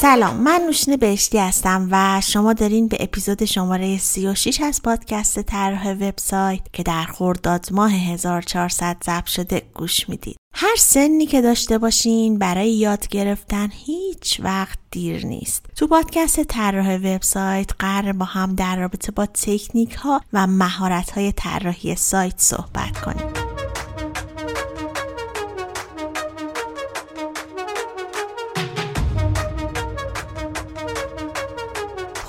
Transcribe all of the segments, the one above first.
سلام من نوشین بهشتی هستم و شما دارین به اپیزود شماره 36 از پادکست طرح وبسایت که در خرداد ماه 1400 ضبط شده گوش می‌دید. هر سنی که داشته باشین برای یاد گرفتن هیچ وقت دیر نیست. تو پادکست طراح وبسایت قرار با هم در رابطه با تکنیک ها و مهارت های طراحی سایت صحبت کنیم.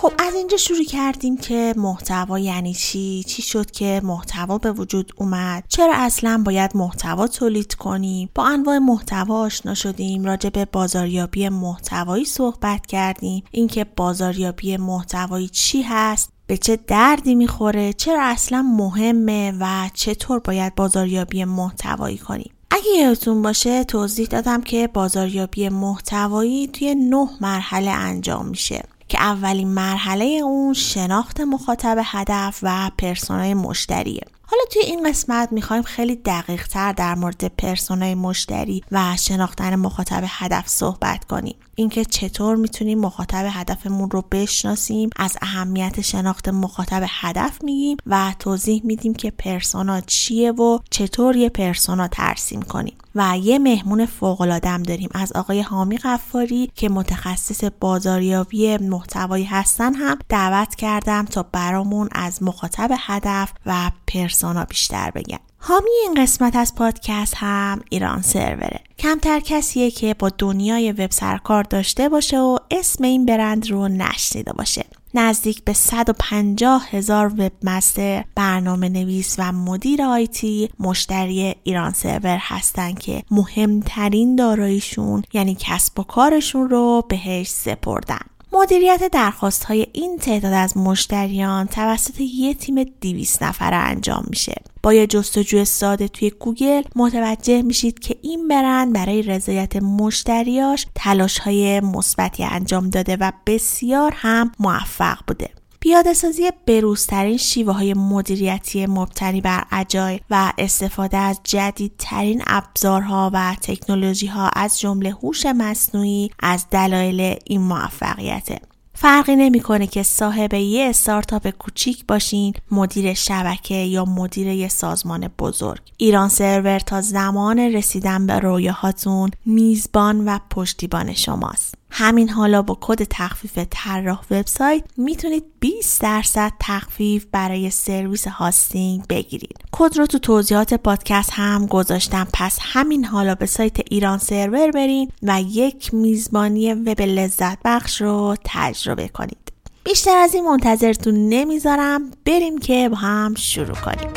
خب از اینجا شروع کردیم که محتوا یعنی چی؟ چی شد که محتوا به وجود اومد؟ چرا اصلا باید محتوا تولید کنیم؟ با انواع محتوا آشنا شدیم راجع به بازاریابی محتوایی صحبت کردیم. اینکه بازاریابی محتوایی چی هست؟ به چه دردی می‌خوره؟ چرا اصلا مهمه و چطور باید بازاریابی محتوایی کنیم؟ اگه یادتون باشه توضیح دادم که بازاریابی محتوایی توی نه مرحله انجام میشه. که اولین مرحله اون شناخت مخاطب هدف و پرسونای مشتریه حالا توی این قسمت می‌خوایم خیلی دقیق تر در مورد پرسونای مشتری و شناختن مخاطب هدف صحبت کنیم. اینکه چطور می‌تونیم مخاطب هدفمون رو بشناسیم از اهمیت شناخت مخاطب هدف میگیم و توضیح میدیم که پرسونا چیه و چطور یه پرسونا ترسیم کنیم. و یه مهمون فوق داریم از آقای حامی غفاری که متخصص بازاریابی محتوایی هستن هم دعوت کردم تا برامون از مخاطب هدف و پرسونا بیشتر بگه حامی این قسمت از پادکست هم ایران سروره. کمتر کسیه که با دنیای وب سرکار داشته باشه و اسم این برند رو نشنیده باشه. نزدیک به 150 هزار وب مستر برنامه نویس و مدیر آیتی مشتری ایران سرور هستن که مهمترین داراییشون یعنی کسب و کارشون رو بهش سپردن. مدیریت درخواست های این تعداد از مشتریان توسط یه تیم 200 نفره انجام میشه. با یه جستجوی ساده توی گوگل متوجه میشید که این برند برای رضایت مشتریاش تلاش های مثبتی انجام داده و بسیار هم موفق بوده. پیاده سازی بروزترین شیوه های مدیریتی مبتنی بر اجای و استفاده از جدیدترین ابزارها و تکنولوژی ها از جمله هوش مصنوعی از دلایل این موفقیته. فرقی نمی‌کنه که صاحب یه استارتاپ کوچیک باشین مدیر شبکه یا مدیر یه سازمان بزرگ ایران سرور تا زمان رسیدن به رویاهاتون میزبان و پشتیبان شماست همین حالا با کد تخفیف طراح وبسایت می‌تونید 20 درصد تخفیف برای سرویس hosting بگیرید. کد رو تو توضیحات پادکست هم گذاشتم پس همین حالا به سایت ایران سرور برین و یک میزبانی وب لذت بخش رو تجربه کنید. بیشتر از این منتظرتون نمی‌ذارم بریم که با هم شروع کنیم.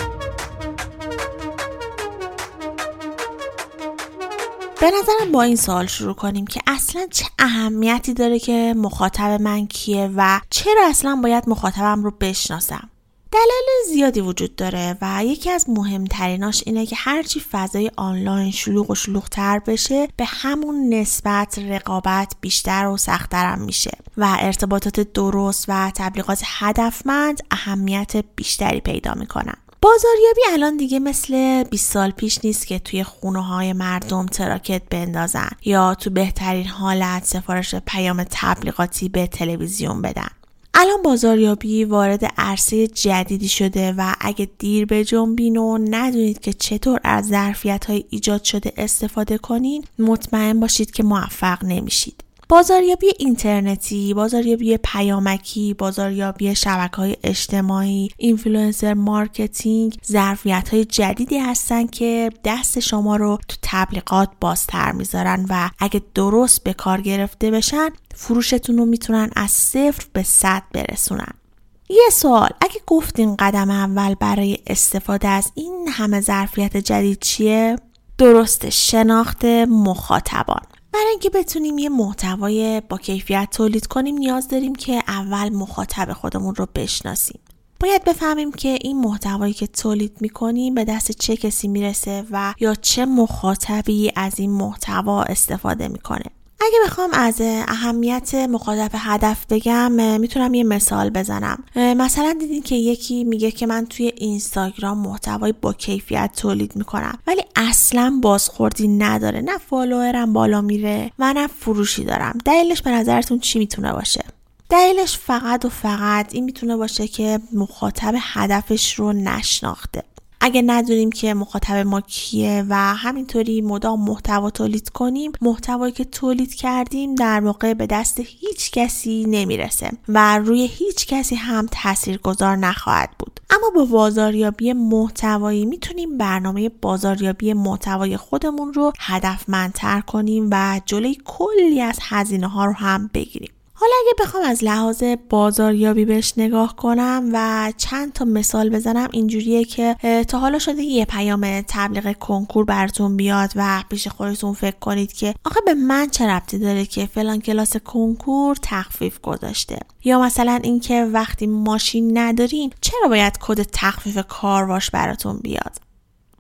به نظرم با این سوال شروع کنیم که اصلا چه اهمیتی داره که مخاطب من کیه و چرا اصلا باید مخاطبم رو بشناسم؟ دلایل زیادی وجود داره و یکی از مهمتریناش اینه که هرچی فضای آنلاین شلوغ و شلوغتر بشه به همون نسبت رقابت بیشتر و سختترم میشه و ارتباطات درست و تبلیغات هدفمند اهمیت بیشتری پیدا می‌کنن. بازاریابی الان دیگه مثل 20 سال پیش نیست که توی خونه های مردم تراکت بندازن یا تو بهترین حالت سفارش پیام تبلیغاتی به تلویزیون بدن الان بازاریابی وارد عرصه جدیدی شده و اگه دیر بجنبین و ندونید که چطور از ظرفیت های ایجاد شده استفاده کنین مطمئن باشید که موفق نمیشید. بازاریابی اینترنتی، بازاریابی پیامکی، بازاریابی شبکه های اجتماعی، influencer marketing ظرفیت های جدیدی هستن که دست شما رو تو تبلیغات بازتر می‌ذارن و اگه درست به کار گرفته بشن فروشتون رو می‌تونن از صفر به صد برسونن. یه سوال اگه گفتین قدم اول برای استفاده از این همه ظرفیت جدید چیه؟ درست شناخت مخاطبان برای اینکه بتونیم یه محتوای با کیفیت تولید کنیم نیاز داریم که اول مخاطب خودمون رو بشناسیم. باید بفهمیم که این محتوایی که تولید می‌کنیم به دست چه کسی می‌رسه و یا چه مخاطبی از این محتوا استفاده می‌کنه. اگه بخوام از اهمیت مخاطب هدف بگم می‌تونم یه مثال بزنم. مثلا دیدین که یکی میگه که من توی اینستاگرام محتوای با کیفیت تولید می‌کنم ولی اصلا بازخوردی نداره. نه فالوورم بالا میره و نه فروشی دارم. دلیلش به نظرتون چی می‌تونه باشه؟ دلیلش فقط و فقط این می‌تونه باشه که مخاطب هدفش رو نشناخته. اگه ندونیم که مخاطب ما کیه و همینطوری مدام محتوا تولید کنیم محتوایی که تولید کردیم در واقع به دست هیچ کسی نمی‌رسه و روی هیچ کسی هم تاثیرگذار نخواهد بود. اما با بازاریابی محتوایی می‌تونیم برنامه بازاریابی محتوای خودمون رو هدفمندتر کنیم و جلوی کلی از هزینه ها رو هم بگیریم. حالا اگه بخوام از لحاظ بازاریابی بهش نگاه کنم و چند تا مثال بزنم اینجوریه که تا حالا شده یه پیام تبلیغ کنکور براتون بیاد و پیش خودتون فکر کنید که آخه به من چه ربطی داره که فلان کلاس کنکور تخفیف گذاشته؟ یا مثلا اینکه وقتی ماشین ندارین چرا باید کد تخفیف کارواش براتون بیاد؟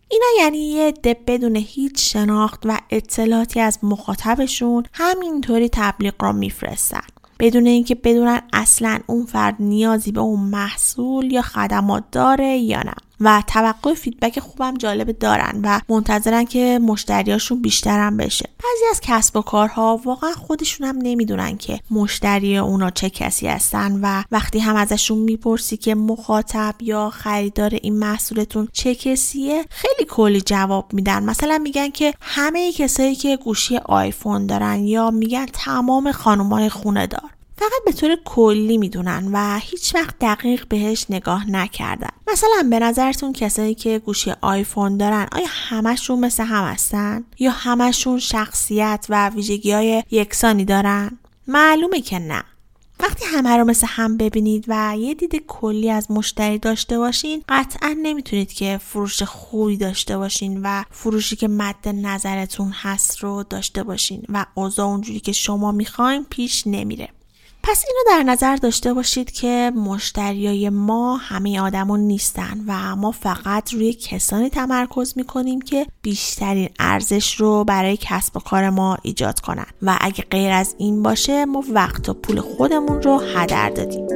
اینا یعنی یه ده بدون هیچ شناخت و اطلاعاتی از مخاطبشون همینطوری تبلیغ را میفرستن. بدون اینکه بدونن اصلا اون فرد نیازی به اون محصول یا خدمات داره یا نه. و توقع فیدبک خوبم جالب دارن و منتظرن که مشتریاشون بیشترم بشه. بعضی از کسب و کارها واقعا خودشون هم نمی‌دونن که مشتری اونا چه کسی هستن و وقتی هم ازشون می‌پرسی که مخاطب یا خریدار این محصولتون چه کسیه خیلی کلی جواب میدن. مثلا میگن که همه کسایی که گوشی آیفون دارن یا میگن تمام خانمای خونه دار فقط به طور کلی می‌دونن و هیچ وقت دقیق بهش نگاه نکردن. مثلا به نظرتون کسایی که گوشی آیفون دارن آیا همشون مثل هم هستن؟ یا همشون شخصیت و ویژگی های یکسانی دارن؟ معلومه که نه. وقتی همه رو مثل هم ببینید و یه دید کلی از مشتری داشته باشین قطعا نمی‌تونید که فروش خوبی داشته باشین و فروشی که مد نظرتون هست رو داشته باشین و اوضاع اونجوری که شما می‌خواین پیش نمیره. پس اینو در نظر داشته باشید که مشتریای ما همه آدمون نیستن و ما فقط روی کسانی تمرکز می‌کنیم که بیشترین ارزش رو برای کسب و کار ما ایجاد کنن. و اگه غیر از این باشه ما وقت و پول خودمون رو هدر دادیم.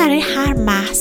برای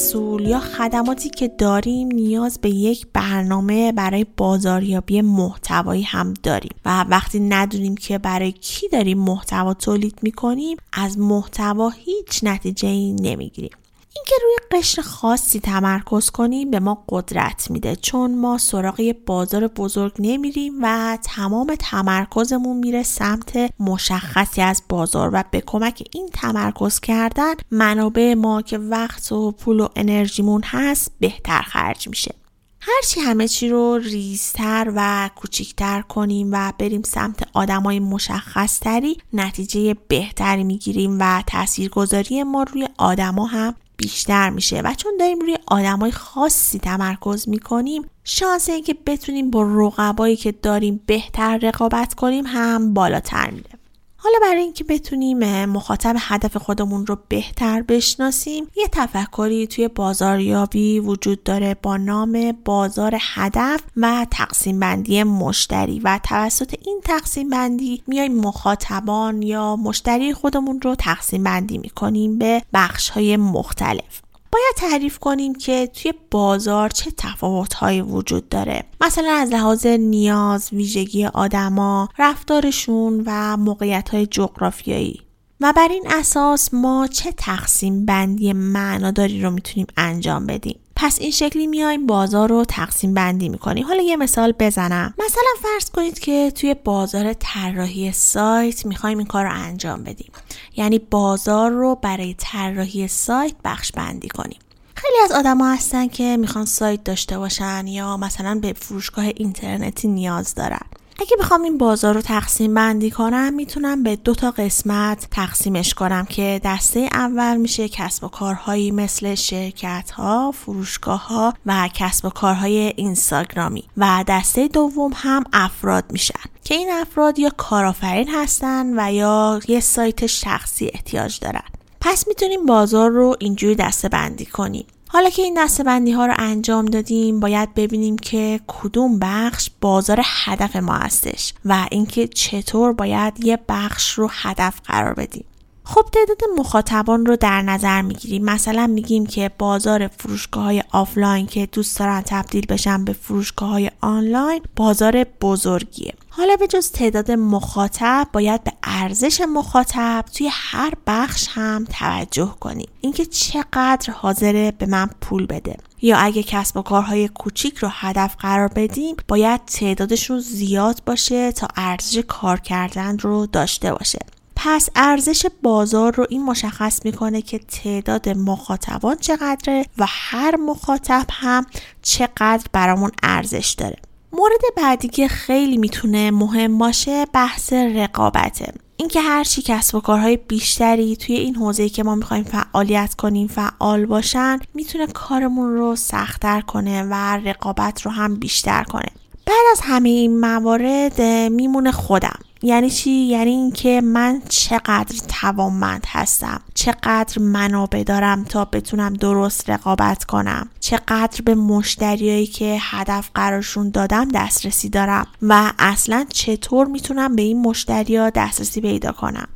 محصول یا خدماتی که داریم نیاز به یک برنامه برای بازاریابی محتوایی هم داریم و وقتی ندونیم که برای کی داریم محتوا تولید می‌کنیم از محتوا هیچ نتیجه ای نمی‌گیریم. اینکه روی قشر خاصی تمرکز کنیم به ما قدرت میده چون ما سراغ بازار بزرگ نمیریم و تمام تمرکزمون میره سمت مشخصی از بازار و به کمک این تمرکز کردن منابع ما که وقت و پول و انرژیمون هست بهتر خرج میشه. هرچی همه چی رو ریزتر و کوچیکتر کنیم و بریم سمت آدمای مشخص تری نتیجه بهتری می‌گیریم و تاثیرگذاری ما روی آدما هم بیشتر میشه و چون داریم روی آدمای خاصی تمرکز می‌کنیم شانس اینکه بتونیم با رقبایی که داریم بهتر رقابت کنیم هم بالاتر میره. حالا برای اینکه بتونیم مخاطب هدف خودمون رو بهتر بشناسیم یه تفکری توی بازاریابی وجود داره با نام بازار هدف و تقسیم بندی مشتری. و توسط این تقسیم بندی میایم مخاطبان یا مشتری خودمون رو تقسیم بندی می‌کنیم به بخش های مختلف. باید تعریف کنیم که توی بازار چه تفاوتهایی وجود داره. مثلا از لحاظ نیاز ویژگی آدما رفتارشون و موقعیت های جغرافیایی. و بر این اساس ما چه تقسیم بندی معناداری رو می‌تونیم انجام بدیم. پس این شکلی میایم بازار رو تقسیم بندی می‌کنیم. حالا یه مثال بزنم. مثلا فرض کنید که توی بازار طراحی سایت می‌خوایم این کار رو انجام بدیم. یعنی بازار رو برای طراحی سایت بخش بندی کنیم. خیلی از آدما هستن که می‌خوان سایت داشته باشن یا مثلا به فروشگاه اینترنتی نیاز دارن. اگه بخوام این بازار رو تقسیم بندی کنم می‌تونم به دو تا قسمت تقسیمش کنم که دسته اول میشه کسب و کارهایی مثل شرکت ها، فروشگاه ها و کسب و کارهای اینستاگرامی و دسته دوم هم افراد میشن که این افراد یا کارآفرین هستن و یا یه سایت شخصی احتیاج دارن. پس می‌تونیم بازار رو اینجوری دسته بندی کنیم. حالا که این دسته بندی ها رو انجام دادیم باید ببینیم که کدوم بخش بازار هدف ما هستش و اینکه چطور باید یه بخش رو هدف قرار بدیم. خب تعداد مخاطبان رو در نظر می‌گیریم. مثلا میگیم که بازار فروشگاه های آفلاین که دوست دارن تبدیل بشن به فروشگاه های آنلاین بازار بزرگیه. حالا به جز تعداد مخاطب باید به ارزش مخاطب توی هر بخش هم توجه کنیم اینکه چقدر حاضره به من پول بده. یا اگه کسب و کارهای کوچیک رو هدف قرار بدیم باید تعدادشون زیاد باشه تا ارزش کار کردن رو داشته باشه. پس ارزش بازار رو این مشخص می‌کنه که تعداد مخاطبان چقدره و هر مخاطب هم چقدر برامون ارزش داره. مورد بعدی که خیلی می‌تونه مهم باشه بحث رقابته. اینکه هر چی کسب و کارهای بیشتری توی این حوزه که ما می‌خوایم فعالیت کنیم فعال باشن می‌تونه کارمون رو سختتر کنه و رقابت رو هم بیشتر کنه. بعد از همه این موارد میمونه خودم. یعنی چی؟ یعنی اینکه من چقدر توانمند هستم. چقدر منابع دارم تا بتونم درست رقابت کنم. چقدر به مشتریایی که هدف قرارشون دادم دسترسی دارم. و اصلا چطور می‌تونم به این مشتریا دسترسی پیدا کنم؟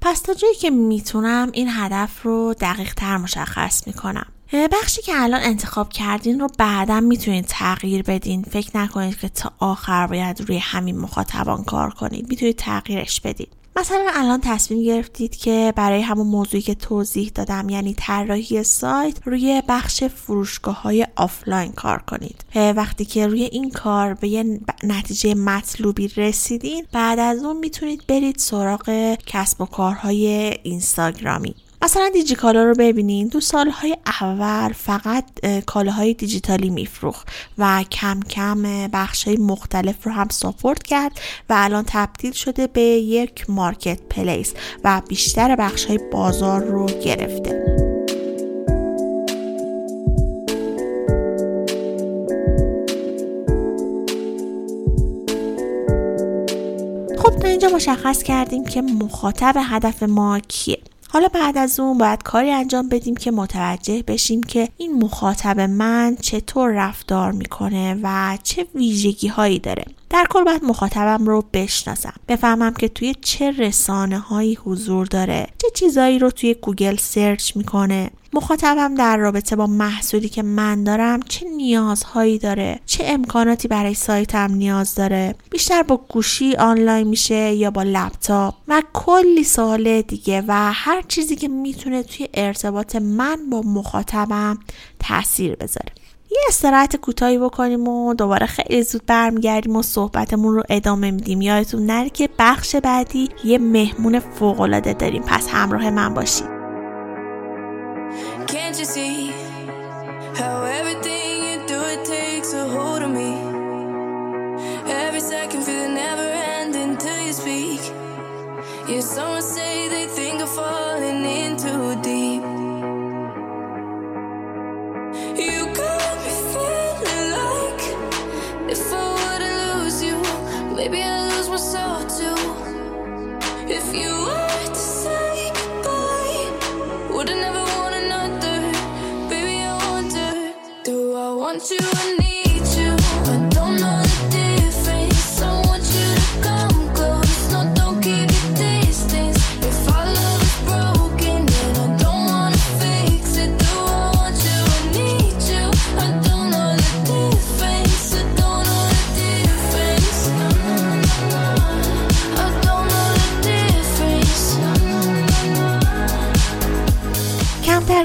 پس تا جایی که می‌تونم این هدف رو دقیق تر مشخص می‌کنم. بخشی که الان انتخاب کردین رو بعدا می‌تونید تغییر بدین. فکر نکنید که تا آخر باید روی همین مخاطبان کار کنید. می‌تونید تغییرش بدید مثلا الان تصمیم گرفتید که برای همون موضوعی که توضیح دادم یعنی طراحی سایت روی بخش فروشگاه های آفلاین کار کنید. وقتی که روی این کار به یه نتیجه مطلوبی رسیدین بعد از اون می‌تونید برید سراغ کسب و کارهای اینستاگرامی. مثلا دیجیکالا رو ببینین دو سالهای اول فقط کالاهای دیجیتالی میفروخت و کم کم بخش های مختلف رو هم ساپورت کرد و الان تبدیل شده به یک مارکت پلیس و بیشتر بخش های بازار رو گرفته. خب تا اینجا مشخص کردیم که مخاطب هدف ما کیه. حالا بعد از اون باید کاری انجام بدیم که متوجه بشیم که این مخاطب من چطور رفتار می‌کنه و چه ویژگی هایی داره. در کل باید مخاطبم رو بشناسم. بفهمم که توی چه رسانه هایی حضور داره. چه چیزایی رو توی گوگل search می‌کنه. مخاطبم در رابطه با محصولی که من دارم چه نیازهایی داره. چه امکاناتی برای سایتم نیاز داره. بیشتر با گوشی آنلاین میشه یا با لپتاپ. و کلی سوال دیگه و هر چیزی که می‌تونه توی ارتباط من با مخاطبم تاثیر بذاره. یه استراحت کوتاهی بکنیم و دوباره خیلی زود برمیگردیم و صحبتمون رو ادامه میدیم. یادتون نره که بخش بعدی یه مهمون فوقالعاده داریم. پس همراه من باشید you maybe I lose myself too. If you were to say goodbye, would I never want another? Baby, I wonder, do I want you, I need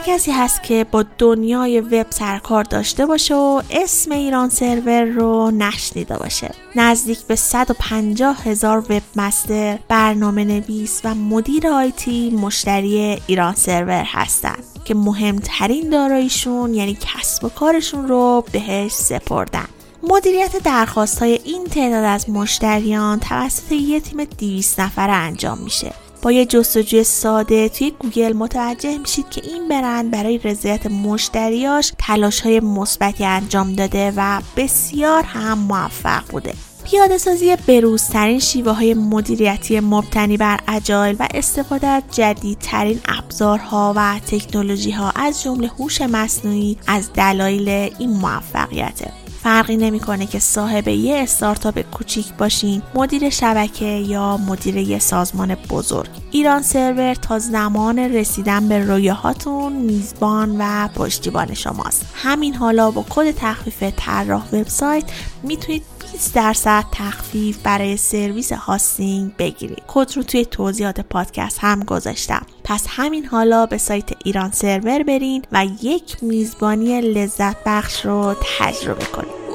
کسی هست که با دنیای وب سر و کار داشته باشه و اسم ایران سرور رو نشنیده باشه. نزدیک به 150 هزار webmaster برنامه نویس و مدیر IT مشتری ایران سرور هستند که مهمترین داراییشون یعنی کسب و کارشون رو بهش سپردن. مدیریت درخواست های این تعداد از مشتریان توسط یه تیم 200 نفره انجام میشه. با یه جستجوی ساده توی گوگل متوجه میشید که این برند برای رضایت مشتریاش تلاش های مثبتی انجام داده و بسیار هم موفق بوده. پیاده سازی بروزترین شیوه های مدیریتی مبتنی بر اجایل و استفاده از جدیدترین ابزارها و تکنولوژی ها از جمله هوش مصنوعی از دلایل این موفقیته. فرقی نمی‌کنه که صاحب یه استارتاپ کوچیک باشین مدیر شبکه یا مدیر یه سازمان بزرگ. ایران سرور تا زمان رسیدن به رویاهاتون میزبان و پشتیبان شماست. همین حالا با کد تخفیف طراح وبسایت می‌تونید 20 درصد تخفیف برای سرویس hosting بگیرید. کد رو توی توضیحات پادکست هم گذاشتم. پس همین حالا به سایت ایران سرور برین و یک میزبانی لذت بخش رو تجربه کنید.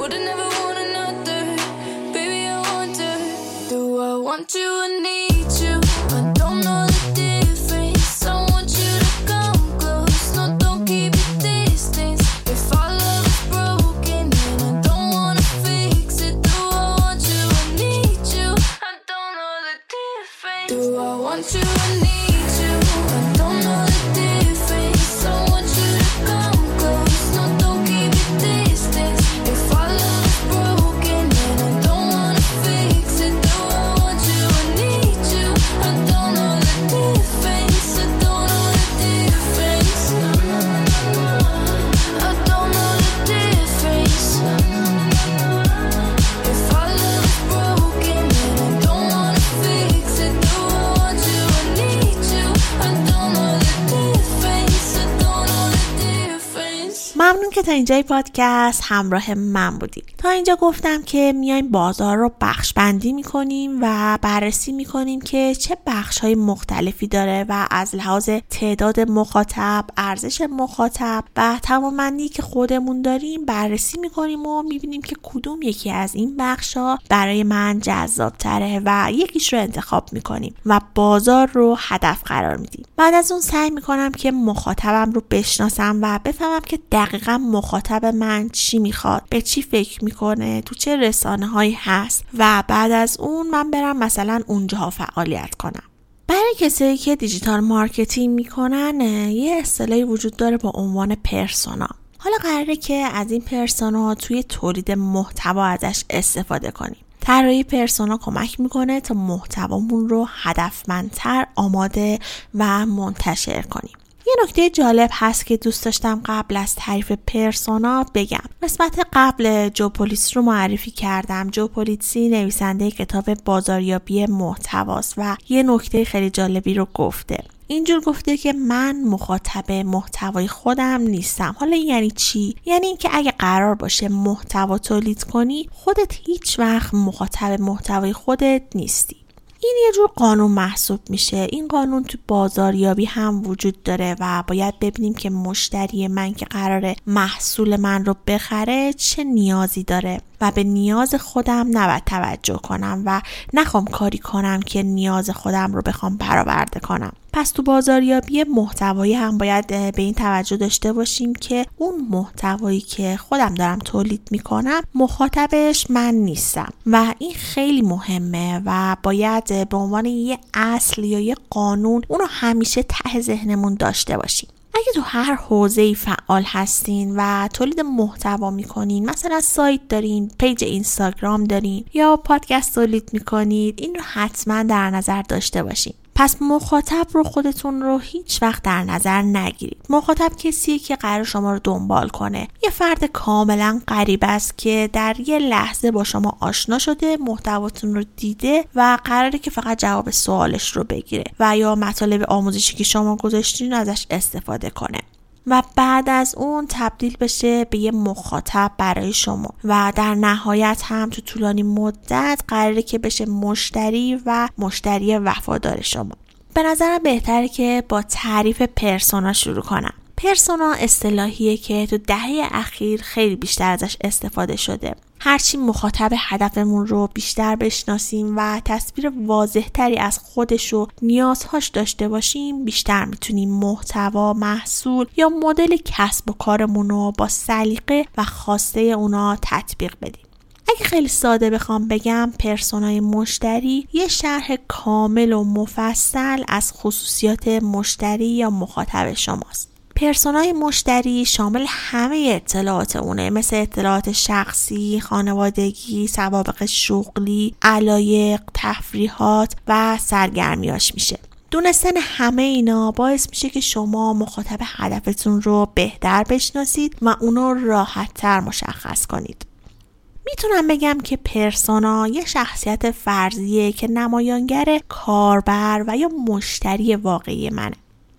ممنون که تا اینجای پادکست همراه من بودید. تا اینجا گفتم که میایم بازار رو بخش بندی می‌کنیم و بررسی می‌کنیم که چه بخش های مختلفی داره و از لحاظ تعداد مخاطب ارزش مخاطب و توانمندی که خودمون داریم بررسی می‌کنیم و می‌بینیم که کدوم یکی از این بخش ها برای من جذاب تره و یکیش رو انتخاب می‌کنیم و بازار رو هدف قرار میدیم. بعد از اون سعی می‌کنم که مخاطبم رو بشناسم و بفهمم که دقیقا مخاطب من چی می‌خواد به چی فکر می‌کنه تو چه رسانه هایی هست و بعد از اون من برم مثلا اونجاها فعالیت کنم. برای کسایی که digital marketing می‌کنن یه اصطلاحی وجود داره با عنوان persona. حالا قراره که از این persona توی تولید محتوا ازش استفاده کنیم. طراحی persona کمک می‌کنه تا محتوامون رو هدفمندتر آماده و منتشر کنیم. یه نکته جالب هست که دوست داشتم قبل از تعریف persona بگم. قسمت قبل جو پولیزی رو معرفی کردم. جو پولیزی نویسنده کتاب بازاریابی محتواست و یه نکته خیلی جالبی رو گفته. اینجور گفته که من مخاطب محتوای خودم نیستم. حالا یعنی چی؟ یعنی اینکه اگه قرار باشه محتوا تولید کنی خودت هیچ وقت مخاطب محتوای خودت نیستی. این یه جور قانون محسوب میشه. این قانون تو بازاریابی هم وجود داره و باید ببینیم که مشتری من که قراره محصول من رو بخره چه نیازی داره و به نیاز خودم نباید توجه کنم و نخوام کاری کنم که نیاز خودم رو بخوام برآورده کنم. پس تو بازاریابی محتوایی هم باید به این توجه داشته باشیم که اون محتوایی که خودم دارم تولید می‌کنم مخاطبش من نیستم. و این خیلی مهمه و باید به عنوان یه اصل یا یه قانون اونو همیشه ته ذهنمون داشته باشیم. اگه تو هر حوزه ای فعال هستین و تولید محتوا می‌کنین مثلا سایت دارین پیج اینستاگرام دارین یا پادکست تولید می‌کنید این رو حتما در نظر داشته باشین. پس مخاطب رو خودتون رو هیچ وقت در نظر نگیرید. مخاطب کسیه که قرار شما رو دنبال کنه. یه فرد کاملا غریب است که در یه لحظه با شما آشنا شده محتواتون رو دیده و قراره که فقط جواب سوالش رو بگیره و یا مطالب آموزشی که شما گذاشتین ازش استفاده کنه. و بعد از اون تبدیل بشه به یه مخاطب برای شما. و در نهایت هم تو طولانی مدت قراره که بشه مشتری و مشتری وفادار شما. به نظرم بهتره که با تعریف پرسونا شروع کنم. پرسونا اصطلاحیه که تو دهه اخیر خیلی بیشتر ازش استفاده شده. هرچی مخاطب هدفمون رو بیشتر بشناسیم و تصویر واضحتری از خودش و نیازهاش داشته باشیم بیشتر می‌تونیم محتوا محصول یا مدل کسب و کارمون رو با سلیقه و خواسته اونا تطبیق بدیم. اگه خیلی ساده بخوام بگم پرسونای مشتری یه شرح کامل و مفصل از خصوصیات مشتری یا مخاطب شماست. پرسونای مشتری شامل همه اطلاعات اونه مثل اطلاعات شخصی، خانوادگی، سوابق شغلی، علایق، تفریحات و سرگرمیاش میشه. دونستن همه اینا باعث میشه که شما مخاطب هدفتون رو بهتر بشناسید و اونو راحت تر مشخص کنید. می‌تونم بگم که پرسونا یه شخصیت فرضیه که نمایانگر کاربر و یا مشتری واقعی منه.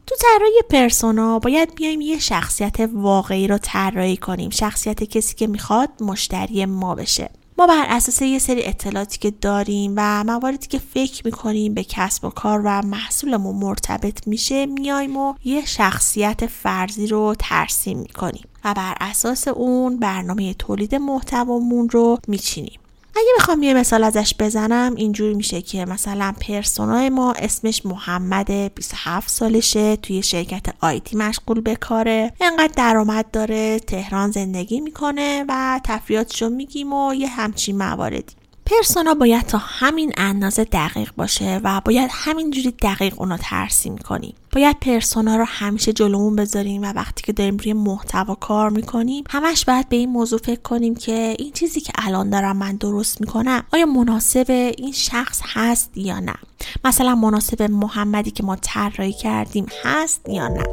تو طراحی پرسونا باید بیایم یه شخصیت واقعی رو طراحی کنیم. شخصیت کسی که می‌خواد مشتری ما بشه. ما بر اساس یه سری اطلاعاتی که داریم و مواردی که فکر می‌کنیم به کسب و کار و محصولمون مرتبط میشه میایم و یه شخصیت فرضی رو ترسیم می‌کنیم و بر اساس اون برنامه تولید محتوامون رو میچینیم. اگه بخوام یه مثال ازش بزنم اینجوری میشه که مثلا پرسونای ما اسمش محمد 27 سالشه توی شرکت آیتی مشغول به کاره. انقدر درآمد داره تهران زندگی می‌کنه و تفریاتشو میگیم و یه همچین مواردی. پرسونا باید تا همین اندازه دقیق باشه و باید همینجوری دقیق اونو ترسیم کنیم باید پرسونا رو همیشه جلومون بذاریم و وقتی که داریم روی محتوا کار می‌کنیم همش باید به این موضوع فکر کنیم که این چیزی که الان دارم من درست می‌کنم آیا مناسب این شخص هست یا نه؟ مثلا مناسب محمدی که ما طراحی کردیم هست یا نه؟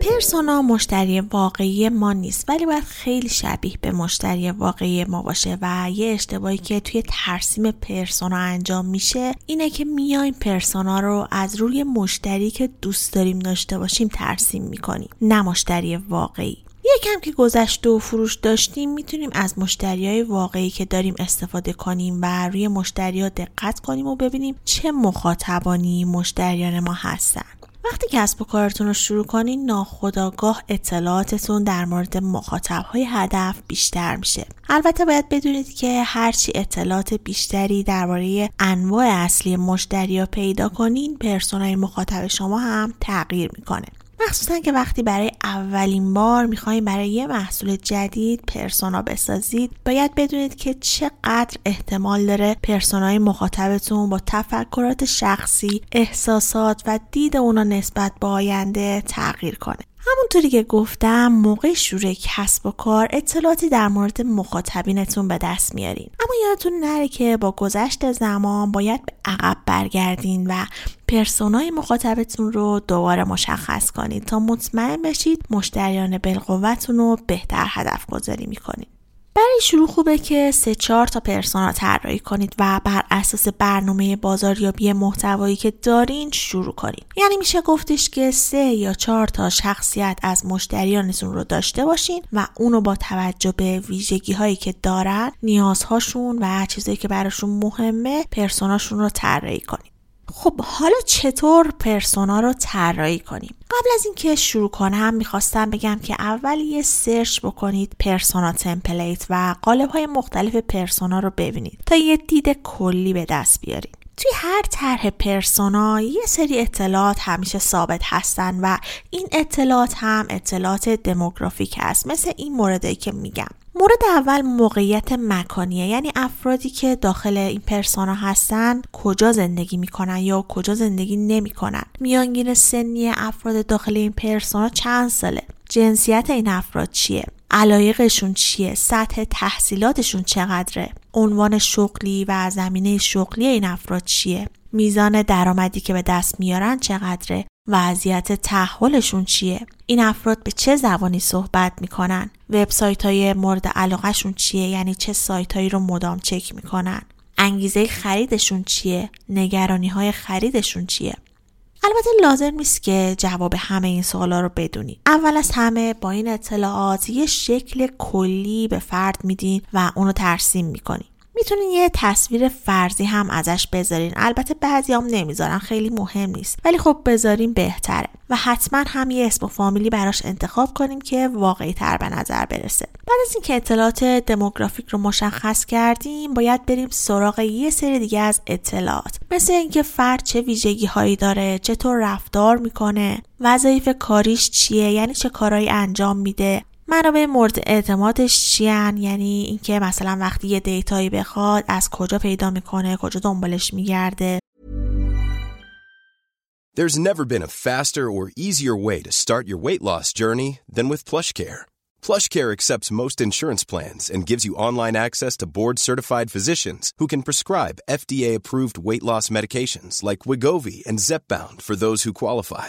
پرسونا مشتری واقعی ما نیست ولی باید خیلی شبیه به مشتری واقعی ما باشه و یه اشتباهی که توی ترسیم پرسونا انجام میشه اینه که میایم پرسونا رو از روی مشتری که دوست داریم داشته باشیم ترسیم می‌کنیم نه مشتری واقعی. یکم که گذشته و فروش داشتیم می‌تونیم از مشتری های واقعی که داریم استفاده کنیم و روی مشتری ها دقت کنیم و ببینیم چه مخاطبانی مشتریان ما هستن. وقتی کسب و کارتون رو شروع کنین ناخداگاه اطلاعاتتون در مورد مخاطب های هدف بیشتر میشه. البته باید بدونید که هرچی اطلاعات بیشتری درباره انواع اصلی مشتری پیدا کنین پرسونای مخاطب شما هم تغییر می‌کنه. مخصوصا که وقتی برای اولین بار می‌خوایم برای یه محصول جدید پرسونا بسازید باید بدونید که چقدر احتمال داره پرسونای مخاطبتون با تفکرات شخصی احساسات و دید اونا نسبت به آینده تغییر کنه. همونطوری که گفتم موقع شروع کسب و کار اطلاعاتی در مورد مخاطبینتون به دست میارین. اما یادتون نره که با گذشت زمان باید به عقب برگردین و پرسونای مخاطبتون رو دوباره مشخص کنید تا مطمئن بشید مشتریان بالقوتون رو بهتر هدف گذاری می‌کنید برای شروع خوبه که سه چهار تا پرسونا طراحی کنید و بر اساس برنامه بازاریابی محتوایی که دارین شروع کنید. یعنی میشه گفتش که سه یا چهار تا شخصیت از مشتریانتون رو داشته باشین و اونو با توجه به ویژگی هایی که دارن نیازهاشون و چیزایی که براشون مهمه پرسوناشون رو طراحی کنید. خب حالا چطور persona رو طراحی کنیم؟ قبل از اینکه شروع کنم می‌خواستم بگم که اول یه search بکنید persona template و قالب های مختلف persona رو ببینید تا یه دید کلی به دست بیارید. توی هر طرح persona یه سری اطلاعات همیشه ثابت هستن و این اطلاعات هم اطلاعات demographic هست مثل این موردی که میگم. مورد اول موقعیت مکانیه یعنی افرادی که داخل این persona هستن کجا زندگی می‌کنن یا کجا زندگی نمی‌کنن؟ میانگین سنی افراد داخل این persona چند ساله؟ جنسیت این افراد چیه؟ علایقشون چیه؟ سطح تحصیلاتشون چقدره؟ عنوان شغلی و زمینه شغلی این افراد چیه؟ میزان درآمدی که به دست میارن چقدره؟ وضعیت تحولشون چیه؟ این افراد به چه زبانی صحبت می‌کنن؟ وبسایت های مورد علاقهشون چیه؟ یعنی چه سایت هایی رو مدام چک می‌کنن؟ انگیزه خریدشون چیه؟ نگرانی های خریدشون چیه؟ البته لازم نیست که جواب همه این سوالا رو بدونید اول از همه با این اطلاعات یه شکل کلی به فرد میدین و اونو ترسیم می‌کنید می‌تونین یه تصویر فرضی هم ازش بذارین. البته بعضی هم نمی‌ذارن خیلی مهم نیست. ولی خب بذارین بهتره. و حتما هم یه اسم و فامیلی براش انتخاب کنیم که واقعی تر به نظر برسه. بعد از اینکه اطلاعات دموگرافیک رو مشخص کردیم باید بریم سراغ یه سری دیگه از اطلاعات. مثل اینکه فرد چه ویژگی هایی داره چطور رفتار می‌کنه وظایف کاریش چیه یعنی چه کارهایی انجام میده. منابع مورد اعتمادش چیان یعنی اینکه مثلا وقتی یه دیتایی بخواد از کجا پیدا می‌کنه کجا دنبالش میگرده There's never been a faster or easier way to start your weight loss journey than with PlushCare. PlushCare accepts most insurance plans and gives you online access to board-certified physicians who can prescribe FDA-approved weight loss medications like Wigovi and Zepbound for those who qualify.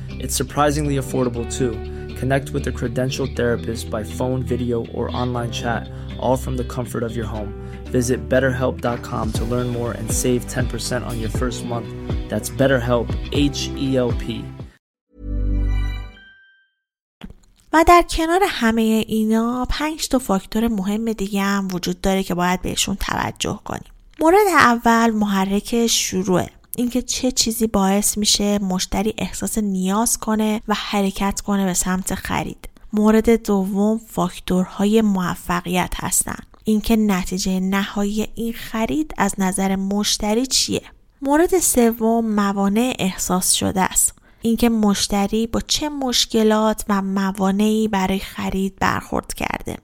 It's surprisingly affordable too. Connect with a credentialed therapist by phone, video, or online chat, all from the comfort of your home. Visit betterhelp.com to learn more and save 10% on your first month. That's BetterHelp, H E L P. و در کنار همه اینا پنج تا فاکتور مهم دیگه هم وجود داره که باید بهشون توجه کنیم. مورد اول محرک شروعه. اینکه چه چیزی باعث میشه مشتری احساس نیاز کنه و حرکت کنه به سمت خرید. مورد دوم فاکتورهای موفقیت هستن. اینکه نتیجه نهایی این خرید از نظر مشتری چیه؟ مورد سوم موانع احساس شده است. اینکه مشتری با چه مشکلات و موانعی برای خرید برخورد کرده.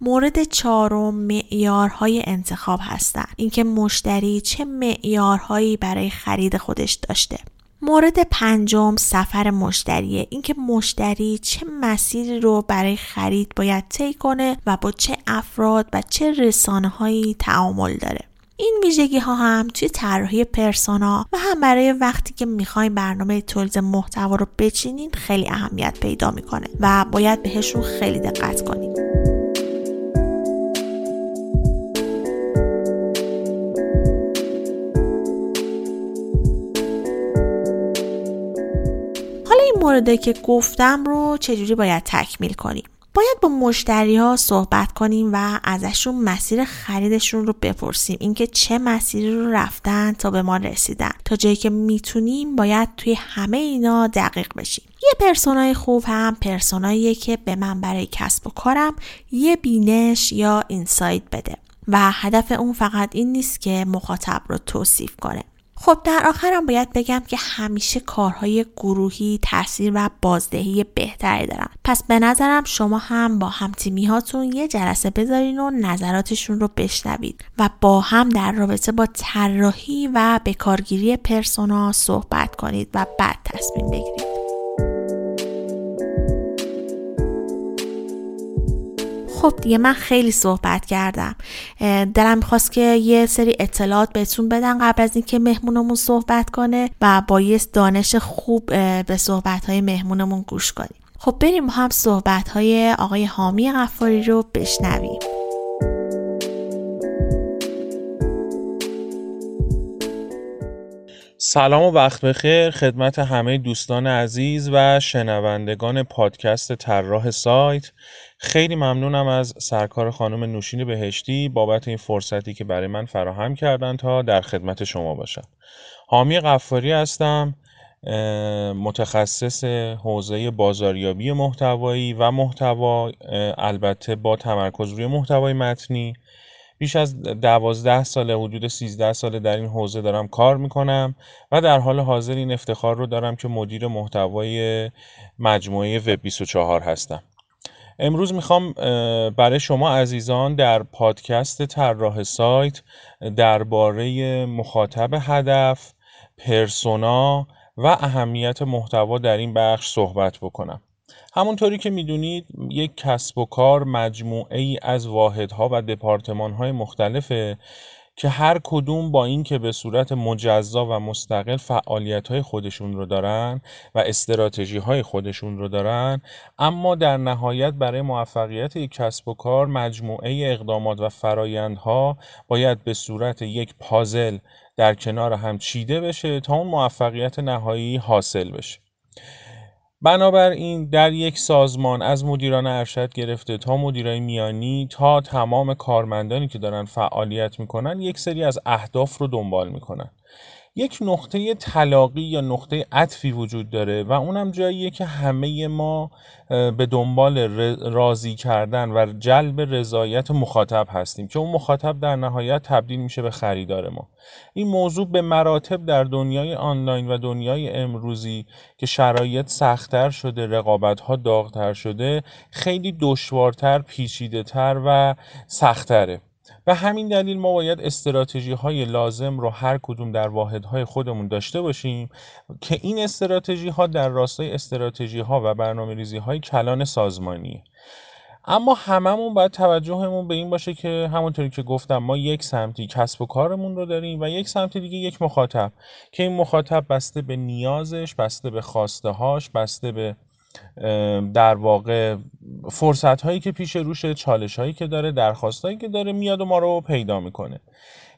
مورد چهارم معیارهای انتخاب هستند. اینکه مشتری چه معیارهایی برای خرید خودش داشته. مورد پنجم سفر مشتریه اینکه مشتری چه مسیری رو برای خرید باید طی کنه و با چه افراد و چه رسانه هایی تعامل داره این ویژگی ها هم توی طراحی پرسونا و هم برای وقتی که می‌خوایم برنامه تولید محتوا رو بچینین خیلی اهمیت پیدا می‌کنه و باید بهشون خیلی دقت کنیم مورده که گفتم رو چجوری باید تکمیل کنیم؟ باید با مشتری ها صحبت کنیم و ازشون مسیر خریدشون رو بپرسیم. اینکه چه مسیری رو رفتن تا به ما رسیدن. تا جایی که می‌تونیم باید توی همه اینا دقیق بشیم. یه پرسونای خوب هم پرسوناییه که به من برای کسب و کارم یه بینش یا اینسایت بده. و هدف اون فقط این نیست که مخاطب رو توصیف کنه. خب در آخرم باید بگم که همیشه کارهای گروهی تاثیر و بازدهی بهتری دارن. پس به نظرم شما هم با هم تیمی هاتون یه جلسه بذارین و نظراتشون رو بشنوید و با هم در رابطه با طراحی و بکارگیری پرسونا صحبت کنید و بعد تصمیم بگیرید. خب دیگه من خیلی صحبت کردم. دلم می‌خواست که یه سری اطلاعات بهتون بدن قبل از اینکه مهمونمون صحبت کنه و با یه دانش خوب به صحبت مهمونمون گوش کنیم. خب بریم هم صحبت های آقای حامی غفاری رو بشنویم. سلام و وقت بخیر خدمت همه دوستان عزیز و شنوندگان پادکست طراح سایت. خیلی ممنونم از سرکار خانم نوشین بهشتی بابت این فرصتی که برای من فراهم کردن تا در خدمت شما باشم. حامی قفاری هستم متخصص حوزه بازاریابی محتوایی و محتوا البته با تمرکز روی محتوای متنی. بیش از دوازده ساله حدود 13 ساله در این حوزه دارم کار می‌کنم و در حال حاضر این افتخار رو دارم که مدیر محتوای مجموعه وب 24 هستم امروز می‌خوام برای شما عزیزان در پادکست طراح سایت درباره مخاطب هدف، پرسونا و اهمیت محتوا در این بخش صحبت بکنم. همونطوری که می‌دونید یک کسب و کار مجموعه ای از واحدها و دپارتمان های مختلفه که هر کدوم با اینکه به صورت مجزا و مستقل فعالیت های خودشون رو دارن و استراتژی های خودشون رو دارن اما در نهایت برای موفقیت یک کسب و کار مجموعه اقدامات و فرایندها باید به صورت یک پازل در کنار هم چیده بشه تا اون موفقیت نهایی حاصل بشه. بنابراین در یک سازمان از مدیران ارشد گرفته تا مدیرای میانی تا تمام کارمندانی که دارن فعالیت می‌کنن یک سری از اهداف رو دنبال می‌کنن. یک نقطه طلاقی یا نقطه عطفی وجود داره و اونم جاییه که همه ما به دنبال راضی کردن و جلب رضایت مخاطب هستیم که اون مخاطب در نهایت تبدیل میشه به خریدار ما. این موضوع به مراتب در دنیای آنلاین و دنیای امروزی که شرایط سختتر شده رقابت ها داغتر شده خیلی دشوارتر پیچیده تر و سختتره. و همین دلیل ما باید استراتژی های لازم رو هر کدوم در واحدهای خودمون داشته باشیم که این استراتژی ها در راستای استراتژی ها و برنامه ریزی های کلان سازمانی اما هممون باید توجهمون به این باشه که همونطوری که گفتم ما یک سمتی کسب و کارمون رو داریم و یک سمت دیگه یک مخاطب که این مخاطب بسته به نیازش بسته به خواسته هاش بسته به در واقع فرصت هایی که پیش روشه چالش هایی که داره درخواست هایی که داره میاد و ما رو پیدا می‌کنه.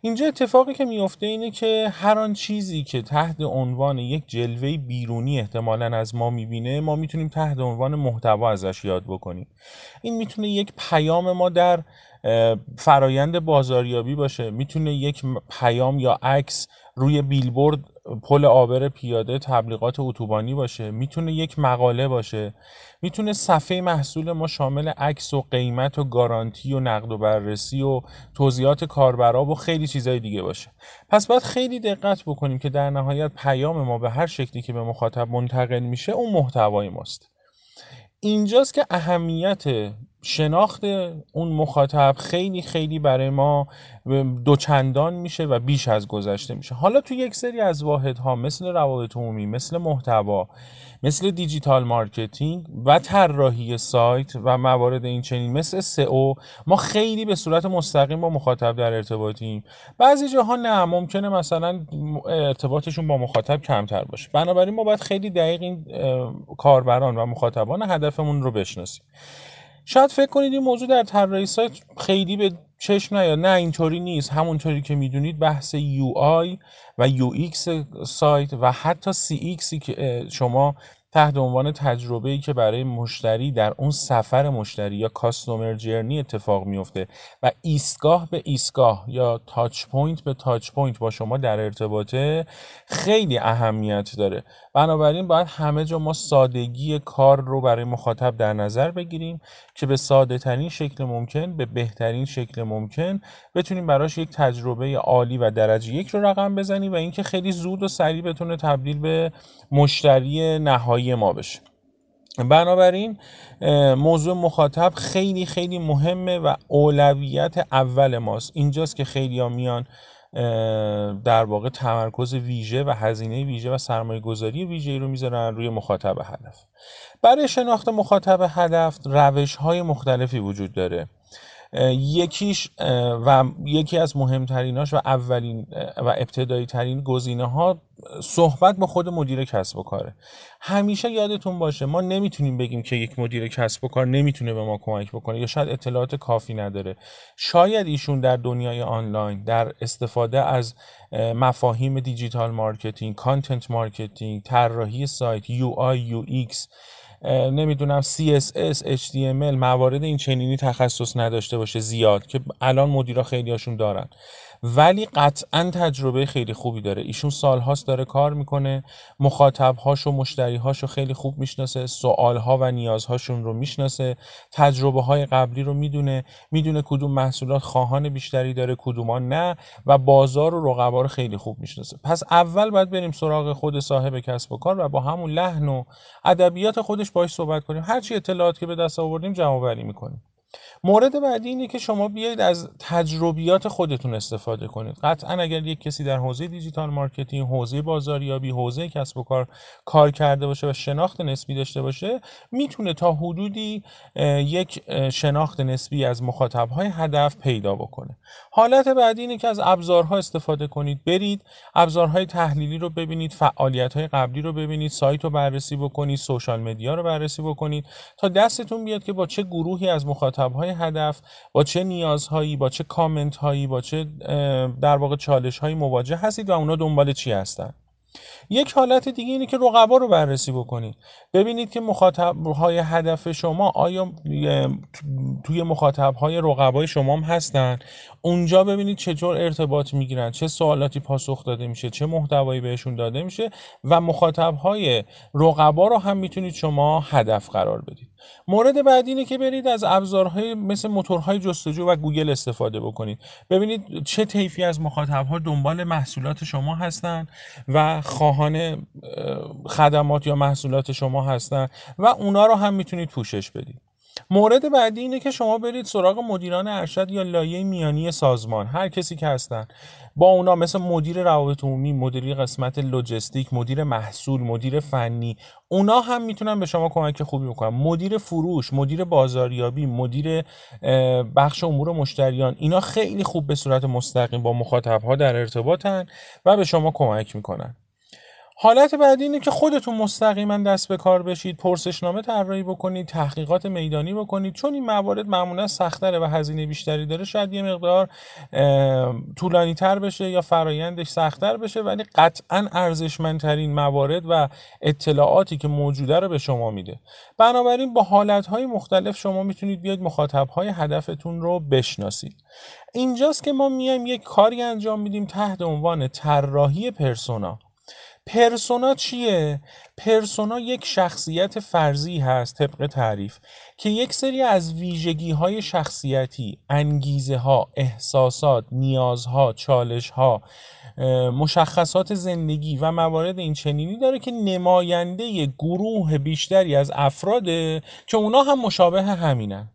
اینجا اتفاقی که میفته اینه که هر آن چیزی که تحت عنوان یک جلوه بیرونی احتمالا از ما می‌بینه ما می‌تونیم تحت عنوان محتوا ازش یاد بکنیم. این می‌تونه یک پیام ما در فرایند بازاریابی باشه می‌تونه یک پیام یا عکس روی بیلبورد پل آبر پیاده تبلیغات اتوبانی باشه می‌تونه یک مقاله باشه. می‌تونه صفحه محصول ما شامل عکس و قیمت و گارانتی و نقد و بررسی و توضیحات کاربرا و خیلی چیزای دیگه باشه. پس باید خیلی دقت بکنیم که در نهایت پیام ما به هر شکلی که به مخاطب منتقل میشه اون محتوای ماست. اینجاست که اهمیت شناخت اون مخاطب خیلی خیلی برای ما دوچندان میشه و بیش از گذشته میشه. حالا تو یک سری از واحدها مثل روابط عمومی مثل محتوا مثل digital marketing و طراحی سایت و موارد این چنین مثل SEO ما خیلی به صورت مستقیم با مخاطب در ارتباطیم. بعضی جاها نه ممکنه مثلا ارتباطشون با مخاطب کمتر باشه. بنابراین ما باید خیلی دقیق این کاربران و مخاطبان هدفمون رو بشناسیم. شاید فکر کنید این موضوع در طراحی سایت خیلی به چشم نیاد. نه اینطوری نیست. همونطوری که می‌دونید بحث UI و UX سایت و حتی CX ی که شما تحت عنوان تجربه ای که برای مشتری در اون سفر مشتری یا customer journey اتفاق میفته و ایستگاه به ایستگاه یا touch point به touch point با شما در ارتباطه خیلی اهمیت داره. بنابراین باید همه جا ما سادگی کار رو برای مخاطب در نظر بگیریم که به ساده ترین شکل ممکن به بهترین شکل ممکن بتونیم براش یک تجربه عالی و درجه یک رو رقم بزنیم و اینکه خیلی زود و سریع بتونه تبدیل به مشتری نهایی ما بشه. بنابراین موضوع مخاطب خیلی خیلی مهمه و اولویت اول ماست. اینجاست که خیلی ها میان در واقع تمرکز ویژه و هزینه ویژه و سرمایه گذاری ویژه رو می‌ذارن روی مخاطب هدف. برای شناخت مخاطب هدف روش های مختلفی وجود داره. یکیش و یکی از مهمتریناش و اولین و ابتدایی ترین گزینه ها صحبت با خود مدیر کسب و کاره. همیشه یادتون باشه ما نمی‌تونیم بگیم که یک مدیر کسب و کار نمی‌تونه به ما کمک بکنه یا شاید اطلاعات کافی نداره. شاید ایشون در دنیای آنلاین در استفاده از مفاهیم digital marketing content marketing طراحی سایت UI UX نمی‌دونم CSS HTML موارد این چنینی تخصص نداشته باشه زیاد که الان مدیرا خیلی هاشون دارن. ولی قطعا تجربه خیلی خوبی داره. ایشون سالهاست داره کار می‌کنه. مخاطبهاش و مشتریهاش رو خیلی خوب می‌شناسه. سوالها و نیازهاشون رو می‌شناسه. تجربه های قبلی رو می‌دونه. می‌دونه کدوم محصولات خواهان بیشتری داره کدوما نه و بازار و رقبا رو خیلی خوب می‌شناسه. پس اول باید بریم سراغ خود صاحب کسب و کار و با همون لحن و ادبیات خودش باش صحبت کنیم. هرچی اطلاعات که به دست آوردیم جمع آوری می‌کنیم. مورد بعدی اینه که شما بیایید از تجربیات خودتون استفاده کنید. قطعا اگر یک کسی در حوزه digital marketing حوزه بازاریابی حوزه کسب و کار کار کرده باشه و شناخت نسبی داشته باشه می‌تونه تا حدودی یک شناخت نسبی از مخاطبهای هدف پیدا بکنه. حالت بعدی اینه که از ابزارها استفاده کنید. برید ابزارهای تحلیلی رو ببینید فعالیت قبلی رو ببینید سایت رو بررسی بکنید سوشال مدیا رو بررسی بکنید تا دستتون بیاد که با چه گروهی از مخاطبهای هدف با چه نیازهایی با چه کامنت هایی با چه در واقع چالش هایی مواجه هستید و اونا دنبال چی هستن؟ یک حالت دیگه اینه که رقبا رو بررسی بکنید. ببینید که مخاطب های هدف شما آیا توی مخاطب های رقبای شما هم هستن؟ اونجا ببینید چطور ارتباط می‌گیرن چه سوالاتی پاسخ داده میشه چه محتوایی بهشون داده میشه و مخاطب های رقبا رو هم می‌تونید شما هدف قرار بدید. مورد بعدی اینه که برید از ابزارهای مثل موتورهای جستجو و گوگل استفاده بکنید. ببینید چه طیفی از مخاطبها دنبال محصولات شما هستن و خواهان خدمات یا محصولات شما هستن و اونا رو هم می‌تونید پوشش بدید. مورد بعدی اینه که شما برید سراغ مدیران ارشد یا لایه میانی سازمان هر کسی که هستن. با اونا مثل مدیر روابط عمومی مدیری قسمت لوجستیک مدیر محصول مدیر فنی اونا هم می‌تونن به شما کمک خوبی بکنن. مدیر فروش مدیر بازاریابی مدیر بخش امور مشتریان اینا خیلی خوب به صورت مستقیم با مخاطب ها در ارتباطن و به شما کمک می‌کنن. حالت بعدی اینه که خودتون مستقیما دست به کار بشید پرسشنامه طراحی بکنید تحقیقات میدانی بکنید. چون این موارد معمولا سختره و هزینه بیشتری داره شاید یه مقدار طولانی تر بشه یا فرایندش سختتر بشه ولی قطعا ارزشمندترین موارد و اطلاعاتی که موجوده رو به شما میده. بنابراین با حالتهای مختلف شما می‌تونید بیاید مخاطبهای هدفتون رو بشناسید. اینجاست که ما میایم یک کاری انجام میدیم تحت عنوان طراحی پرسونا. پرسونا چیه؟ پرسونا یک شخصیت فرضی هست طبق تعریف که یک سری از ویژگی های شخصیتی، انگیزه ها، احساسات، نیازها، چالش ها، مشخصات زندگی و موارد این چنینی داره که نماینده گروه بیشتری از افراده که اونا هم مشابه همینن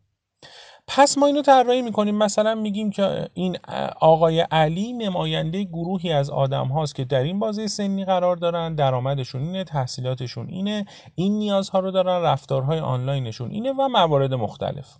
پس ما اینو طراحی می‌کنیم. مثلا میگیم که این آقای علی نماینده گروهی از آدم هاست که در این بازه سنی قرار دارن. درآمدشون اینه تحصیلاتشون اینه. این نیازها رو دارن رفتارهای آنلاینشون اینه و موارد مختلف.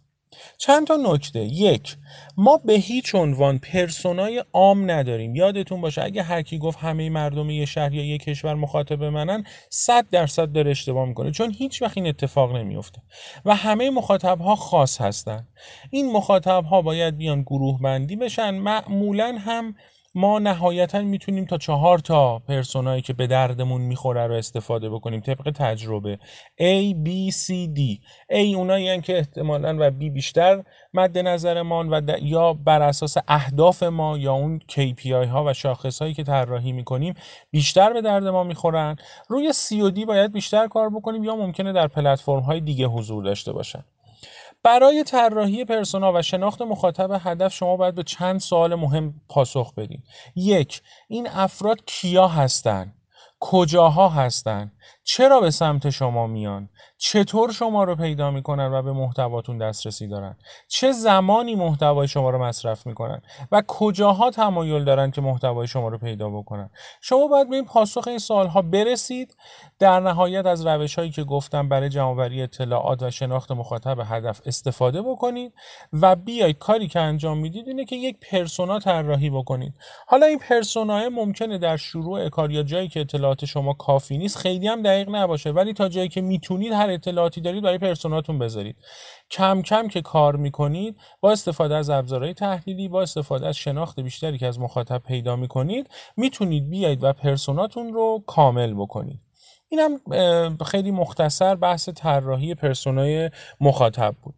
چند تا نکته. یک ما به هیچ عنوان پرسونای عام نداریم. یادتون باشه اگه هر کی گفت همه مردم یه شهر یا یه کشور مخاطب منن 100 درصد داره اشتباه می‌کنه چون هیچ وقت این اتفاق نمیفته و همه مخاطب ها خاص هستن. این مخاطب ها باید بیان گروه بندی بشن معمولا هم ما نهایتا می‌تونیم تا چهار تا پرسونایی که به دردمون می‌خوره رو استفاده بکنیم طبق تجربه. A, B, C, D. A اونایی که احتمالا و B بیشتر مد نظرمان و یا بر اساس اهداف ما یا اون KPI ها و شاخص هایی که طراحی می‌کنیم بیشتر به درد ما می‌خورن. روی C و D باید بیشتر کار بکنیم یا ممکنه در پلتفرم های دیگه حضور داشته باشن. برای طراحی پرسونا و شناخت مخاطب هدف شما باید به چند سوال مهم پاسخ بدید. یک این افراد کیا هستند کجاها هستند چرا به سمت شما میان؟ چطور شما رو پیدا می‌کنن و به محتواتون دسترسی دارن؟ چه زمانی محتوای شما رو مصرف می‌کنن؟ و کجاها تمایل دارن که محتوای شما رو پیدا بکنن؟ شما باید به این پاسخ این سوالها برسید. در نهایت از روش هایی که گفتم برای جمعآوری اطلاعات و شناخت مخاطب هدف استفاده بکنید و بیاید کاری که انجام می‌دید اینه که یک پرسونا طراحی بکنید. حالا این پرسونا ممکنه در شروع کار یا جایی که اطلاعات شما کافی نیست خیلی هم دقیق نباشه ولی تا جایی که می‌تونید هر اطلاعاتی دارید برای پرسوناتون بذارید. کم کم که کار می‌کنید با استفاده از ابزارهای تحلیلی با استفاده از شناخت بیشتری که از مخاطب پیدا می‌کنید می‌تونید بیایید و پرسوناتون رو کامل بکنید. اینم خیلی مختصر بحث طراحی پرسونای مخاطب بود.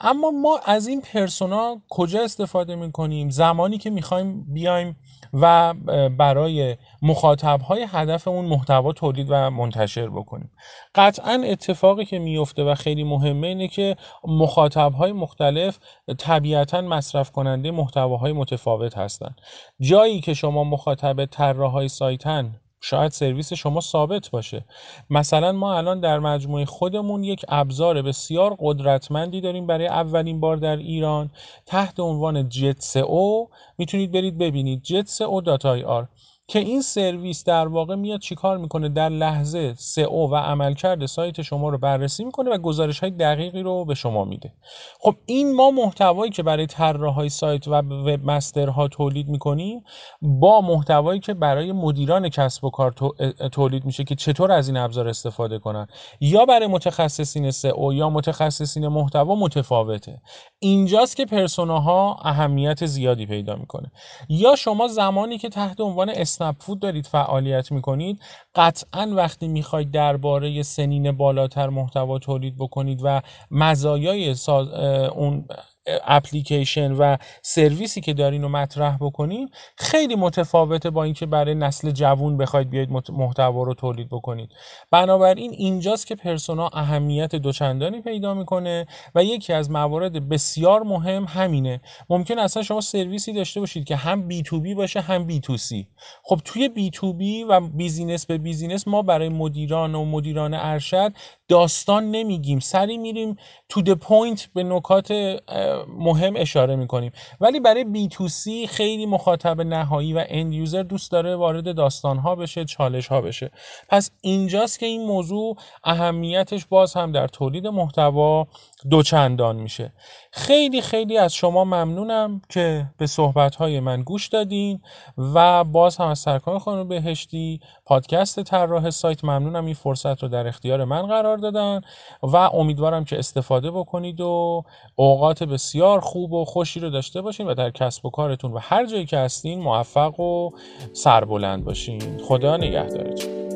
اما ما از این پرسونا کجا استفاده می‌کنیم؟ زمانی که می‌خوایم بیایم و برای مخاطب های هدف اون محتوا تولید و منتشر بکنیم. قطعا اتفاقی که میفته و خیلی مهمه اینه که مخاطب های مختلف طبیعتا مصرف کننده محتواهای متفاوت هستند جایی که شما مخاطب طراح سایتن شاید سرویس شما ثابت باشه. مثلا ما الان در مجموعه خودمون یک ابزار بسیار قدرتمندی داریم برای اولین بار در ایران تحت عنوان جت او می‌تونید برید ببینید. جت او آر. که این سرویس در واقع میاد چیکار می‌کنه؟ در لحظه سئو و عملکرد سایت شما رو بررسی می‌کنه و گزارش های دقیقی رو به شما میده. خب این ما محتوایی که برای طراحهای سایت و وب مسترها تولید می‌کنیم با محتوایی که برای مدیران کسب و کار تولید میشه که چطور از این ابزار استفاده کنن. یا برای متخصصین سئو یا متخصصین محتوا متفاوته. اینجاست که پرسوناها اهمیت زیادی پیدا می‌کنه. یا شما زمانی که تحت عنوان اسنپ فود دارید فعالیت می‌کنید قطعا وقتی می‌خواید درباره سنین بالاتر محتوا تولید بکنید و مزایای اون اپلیکیشن و سرویسی که دارین رو مطرح بکنین خیلی متفاوته با اینکه برای نسل جوون بخواید بیاید محتوا رو تولید بکنید. بنابراین اینجاست که پرسونا اهمیت دوچندانی پیدا می‌کنه و یکی از موارد بسیار مهم همینه. ممکنه اصلا شما سرویسی داشته باشید که هم B to B باشه هم B to C خب توی B to B و business به business ما برای مدیران و مدیران ارشد داستان نمیگیم. سریع میریم to the point به نکات مهم اشاره می‌کنیم. ولی برای B to C خیلی مخاطب نهایی و end user دوست داره وارد داستان ها بشه چالش ها بشه. پس اینجاست که این موضوع اهمیتش باز هم در تولید محتوا دوچندان میشه. خیلی خیلی از شما ممنونم که به صحبت های من گوش دادین و باز هم از سرکار خانم بهشتی پادکست طراح سایت ممنونم این فرصت رو در اختیار من قرار دادن و امیدوارم که استفاده بکنید و اوقات بسیار خوب و خوشی رو داشته باشین و در کسب و کارتون و هر جایی که هستین موفق و سربلند باشین. خدا نگهدارتون.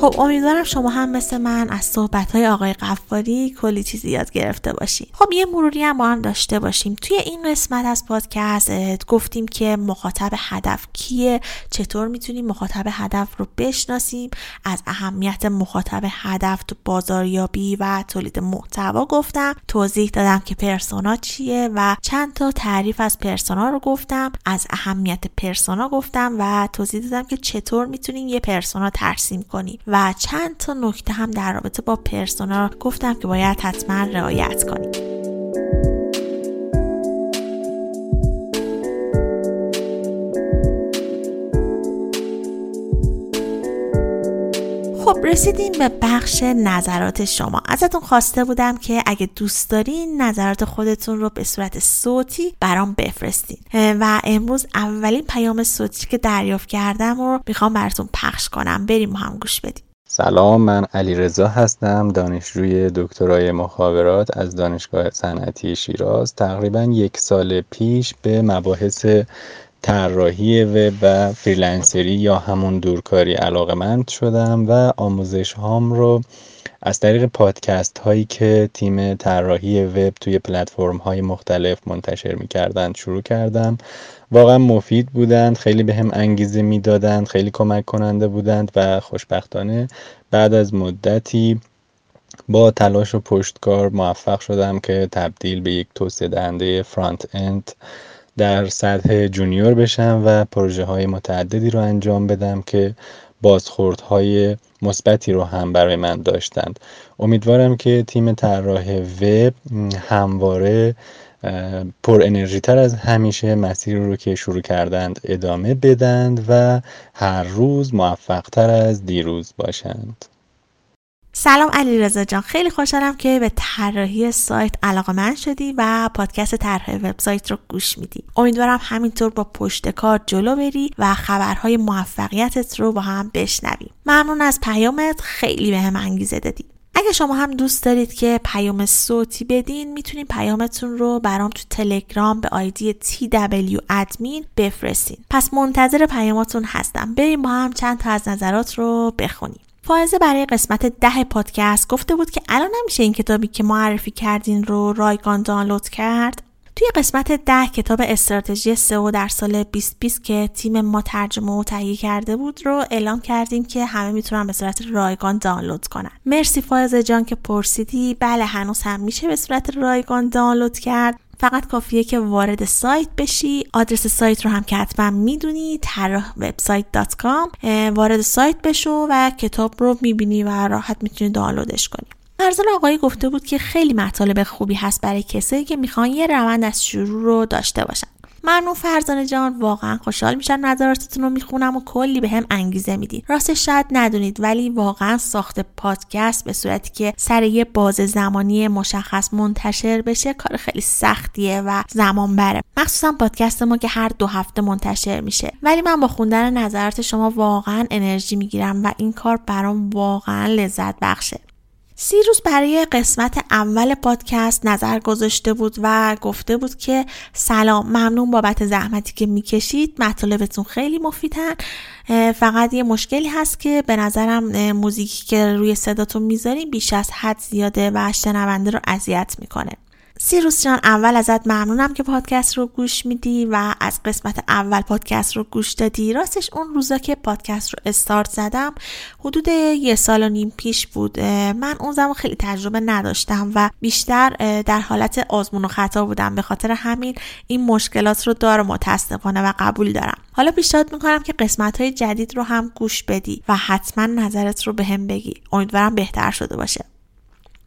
خب امیدوارم شما هم مثل من از صحبت های آقای قفاری کلی چیزی یاد گرفته باشیم خب یه مروری هم با هم داشته باشیم. توی این قسمت از پادکست گفتیم که مخاطب هدف کیه چطور می‌تونیم مخاطب هدف رو بشناسیم؟ از اهمیت مخاطب هدف تو بازاریابی و تولید محتوا گفتم. توضیح دادم که پرسونا چیه و چند تا تعریف از پرسونا رو گفتم. از اهمیت پرسونا گفتم و توضیح دادم که چطور می‌تونیم یه پرسونا ترسیم کنیم. و چند تا نکته هم در رابطه با پرسونا گفتم که باید حتما رعایت کنیم. خب رسیدیم به بخش نظرات شما. ازتون خواسته بودم که اگه دوست دارین نظرات خودتون رو به صورت صوتی برام بفرستین. و امروز اولین پیام صوتی که دریافت کردم رو می‌خوام براتون پخش کنم. بریم هم گوش بدیم. سلام من علی رضا هستم دانشجوی دکترای مخابرات از دانشگاه صنعتی شیراز. تقریبا یک سال پیش به مباحث طراحی وب و فریلنسری یا همون دورکاری علاقمند شدم و آموزش هام رو از طریق پادکست هایی که تیم طراحی وب توی پلتفرم های مختلف منتشر می کردند شروع کردم. واقعا مفید بودند خیلی به هم انگیزه می‌دادند خیلی کمک کننده بودند و خوشبختانه بعد از مدتی با تلاش و پشتکار موفق شدم که تبدیل به یک توسعه دهنده فرانت اند در سطح جونیور بشم و پروژه های متعددی رو انجام بدم که بازخوردهای مثبتی رو هم برای من داشتند. امیدوارم که تیم طراح وب همواره پر انرژی تر از همیشه مسیر رو که شروع کردند ادامه بدند و هر روز موفق تر از دیروز باشند. سلام علی رزا جان. خیلی خوشحالم که به طراحی سایت علاقه من شدی و پادکست طرح وبسایت رو گوش میدی. امیدوارم همینطور با پشت کار جلو بری و خبرهای موفقیتت رو با هم بشنویم ممنون از پیامت. خیلی به هم انگیزه دادی. اگه شما هم دوست دارید که پیام صوتی بدین می‌تونین پیامتون رو برام تو تلگرام به آیدی TW ادمین بفرستین. پس منتظر پیاماتون هستم. بریم با هم چند تا از نظرات رو بخونیم. فائزه برای قسمت ده پادکست گفته بود که الان نمیشه این کتابی که معرفی کردین رو رایگان دانلود کرد؟ توی قسمت ده کتاب استراتژی سئو در سال 2020 که تیم ما ترجمه و تهیه کرده بود رو اعلام کردیم که همه می‌تونن به صورت رایگان دانلود کنن. مرسی فائزه جان که پرسیدی. بله هنوز هم میشه به صورت رایگان دانلود کرد. فقط کافیه که وارد سایت بشی. آدرس سایت رو هم که حتما می‌دونی طراح وبسایت دات وارد سایت بشو و کتاب رو می‌بینی و راحت می‌تونی دانلودش کنی. ارزان آقایی گفته بود که خیلی مطالب خوبی هست برای کسایی که می‌خوان یه روند از شروع رو داشته باشن. ممنون فرزانه جان واقعا خوشحال میشن نظراتتون رو می‌خونم و کلی به هم انگیزه میدین. راستش شاید ندونید ولی واقعا ساخت پادکست به صورتی که سر یه باز زمانی مشخص منتشر بشه کار خیلی سختیه و زمان بره مخصوصا پادکست ما که هر دو هفته منتشر میشه. ولی من با خوندن نظرات شما واقعا انرژی می‌گیرم و این کار برام واقعا لذت بخشه. سیروس برای قسمت اول پادکست نظر گذاشته بود و گفته بود که سلام ممنون بابت زحمتی که می‌کشید. مطالبتون خیلی مفیدن. فقط یه مشکلی هست که به نظرم موزیکی که روی صداتون می‌ذاریم بیش از حد زیاده و شنونده رو اذیت می‌کنه. سیروس جان اول ازت ممنونم که پادکست رو گوش میدی و از قسمت اول پادکست رو گوش دادی. راستش اون روزا که پادکست رو استارت زدم حدود یه سال و نیم پیش بود. من اون زمان خیلی تجربه نداشتم و بیشتر در حالت آزمون و خطا بودم. به خاطر همین این مشکلات رو دارم متاسفانه و قبول دارم. حالا پیشنهاد می‌کنم که قسمت های جدید رو هم گوش بدی و حتما نظرت رو بهم بگی. امیدوارم بهتر شده باشه.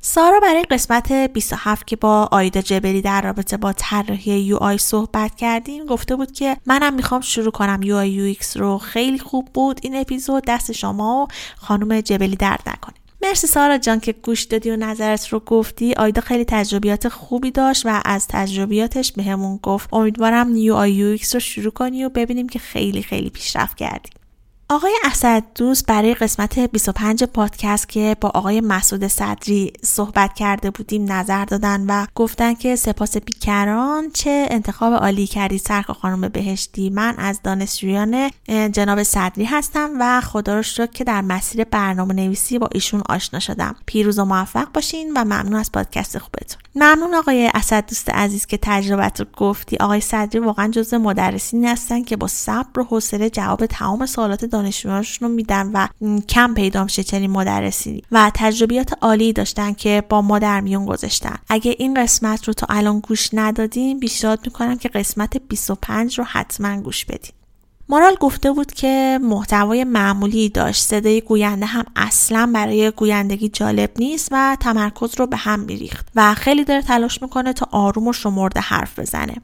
سارا برای قسمت 27 که با آیدا جبری در رابطه با طراحی UI صحبت کردیم گفته بود که منم می‌خوام شروع کنم UI UX رو. خیلی خوب بود این اپیزود. دست شما و خانم جبری درد نکنه. مرسی سارا جان که گوش دادی و نظرت رو گفتی. آیدا خیلی تجربیات خوبی داشت و از تجربیاتش بهمون گفت. امیدوارم UI UX رو شروع کنی و ببینیم که خیلی خیلی پیشرفت کردی. آقای اسد دوست برای قسمت 25 پادکست که با آقای مسعود صدری صحبت کرده بودیم نظر دادن و گفتن که سپاس بیکران چه انتخاب عالی کردی سرکار خانم بهشتی. من از دانشجویان جناب صدری هستم و خدا رو شکر که در مسیر برنامه نویسی با ایشون آشنا شدم. پیروز و موفق باشین و ممنون از پادکست خوبتون. ممنون آقای اسد دوست عزیز که تجربت رو گفتی. آقای صدری واقعا جزو مدرسین هستن که با صبر و حوصله جواب تمام سوالات دانشجویانشون رو میدن و کم پیدا میشه چنین مدرسی. و تجربیات عالی داشتن که با ما در میون گذاشتن. اگه این قسمت رو تا الان گوش ندادیم پیشنهاد می‌کنم که قسمت 25 رو حتما گوش بدیم مارال گفته بود که محتوای معمولی داشت صدای گوینده هم اصلا برای گویندگی جالب نیست و تمرکز رو به هم میریخت و خیلی داره تلاش می‌کنه تا آروم و شمرده حرف بزنه.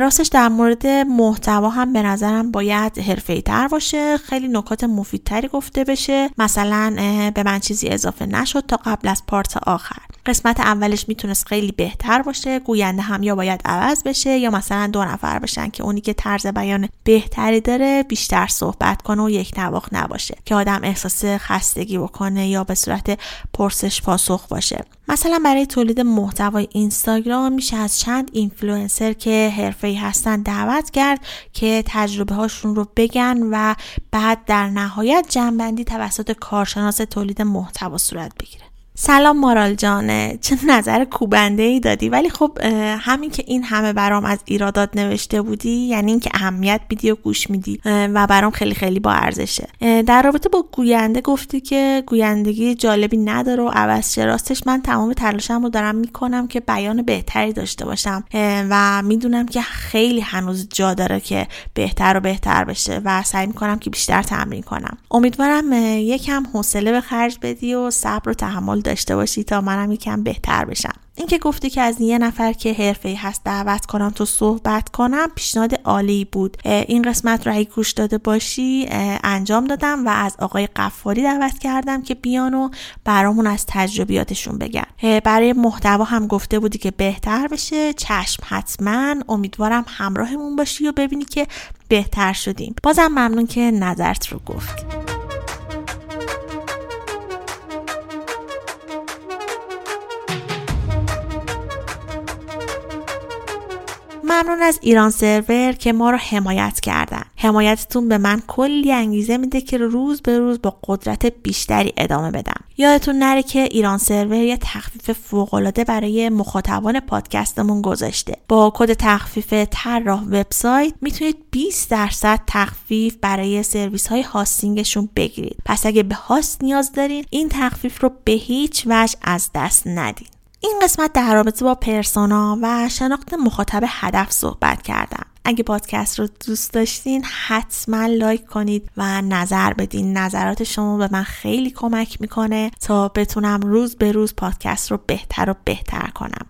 راستش در مورد محتوا هم به نظرم باید حرفه‌ای تر باشه خیلی نکات مفیدتری گفته بشه. مثلا به من چیزی اضافه نشد تا قبل از part آخر. قسمت اولش می‌تونست خیلی بهتر باشه گوینده هم یا باید عوض بشه یا مثلا دو نفر بشن که اونی که طرز بیان بهتری داره بیشتر صحبت کنه و یکنواخت نباشه که آدم احساس خستگی بکنه یا به صورت پرسش پاسخ باشه. مثلا برای تولید محتوای اینستاگرام میشه از چند اینفلوئنسر که حرفه‌ای هستن دعوت کرد که تجربه هاشون رو بگن و بعد در نهایت جنبندی توسط کارشناس تولید محتوا صورت بگیره. سلام مارال جانه چه نظر کوبنده ای دادی؟ ولی خب همین که این همه برام از ایرادات نوشته بودی یعنی اینکه اهمیت میدی و گوش میدی و برام خیلی خیلی با ارزشه. در رابطه با گوینده گفتی که گویندگی جالبی نداره و عوض راستش من تمام تلاشم رو دارم می‌کنم که بیان بهتری داشته باشم و می‌دونم که خیلی هنوز جا داره که بهتر و بهتر بشه و سعی می‌کنم که بیشتر تمرین کنم. امیدوارم یکم حوصله به خرج بدی و صبر و تحمل داشته باشی تا منم یکم بهتر بشم. اینکه گفتی که از یه نفر که حرفه هست دعوت کنم تو صحبت کنم پیشنهاد عالی بود. این قسمت رو اگه گوش داده باشی انجام دادم و از آقای قفاری دعوت کردم که بیان و برامون از تجربیاتشون بگن. برای محتوا هم گفته بودی که بهتر بشه. چشم حتما. امیدوارم همراهمون باشی و ببینی که بهتر شدیم. بازم ممنون که نظرت رو گفتی ممنون از ایران سرور که ما رو حمایت کردن. حمایتتون به من کلی انگیزه میده که روز به روز با قدرت بیشتری ادامه بدم. یادتون نره که ایران سرور یه تخفیف فوقالعاده برای مخاطبان پادکستمون گذاشته. با کد تخفیف طراح وبسایت می‌تونید 20 درصد تخفیف برای سرویس های هاستینگشون بگیرید. پس اگه به هاست نیاز دارین این تخفیف رو به هیچ وجه از دست ندین. این قسمت در رابطه با پرسونا و شناخت مخاطب هدف صحبت کردم. اگه پادکست رو دوست داشتین حتما لایک کنید و نظر بدین. نظرات شما به من خیلی کمک می‌کنه تا بتونم روز به روز پادکست رو بهتر و بهتر کنم.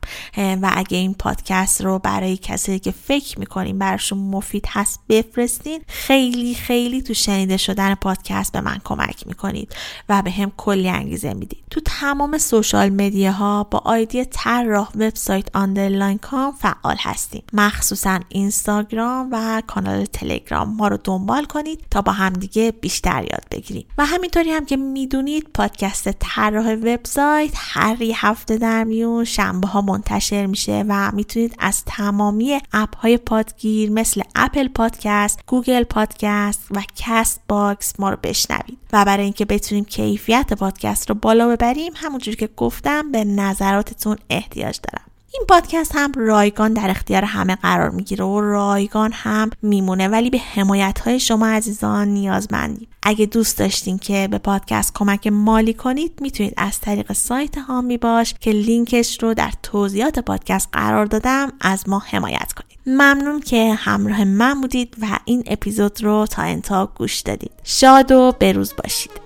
و اگه این پادکست رو برای کسی که فکر می‌کنین براشون مفید هست بفرستین خیلی خیلی تو شنیده شدن پادکست به من کمک می‌کنید و بهم کلی انگیزه می‌دید. تو تمام social media ها با آیدی طراح وبسایت underline com فعال هستیم. مخصوصا اینستا اینستاگرام و کانال تلگرام ما رو دنبال کنید تا با همدیگه بیشتر یاد بگیریم. و همینطوری هم که می‌دونید پادکست طراح وبسایت هر هفته در میون شنبه ها منتشر میشه و می‌تونید از تمامی اپ های پادگیر مثل Apple Podcast، Google Podcast و Castbox ما رو بشنوید. و برای اینکه بتونیم کیفیت پادکست رو بالا ببریم همونجوری که گفتم به نظراتتون احتیاج دارم. این پادکست هم رایگان در اختیار همه قرار می‌گیره و رایگان هم میمونه ولی به حمایت های شما عزیزان نیازمندیم. اگه دوست داشتین که به پادکست کمک مالی کنید می‌تونید از طریق سایت هامی باش که لینکش رو در توضیحات پادکست قرار دادم از ما حمایت کنید. ممنون که همراه من بودید و این اپیزود رو تا انتها گوش دادید. شاد و بروز باشید.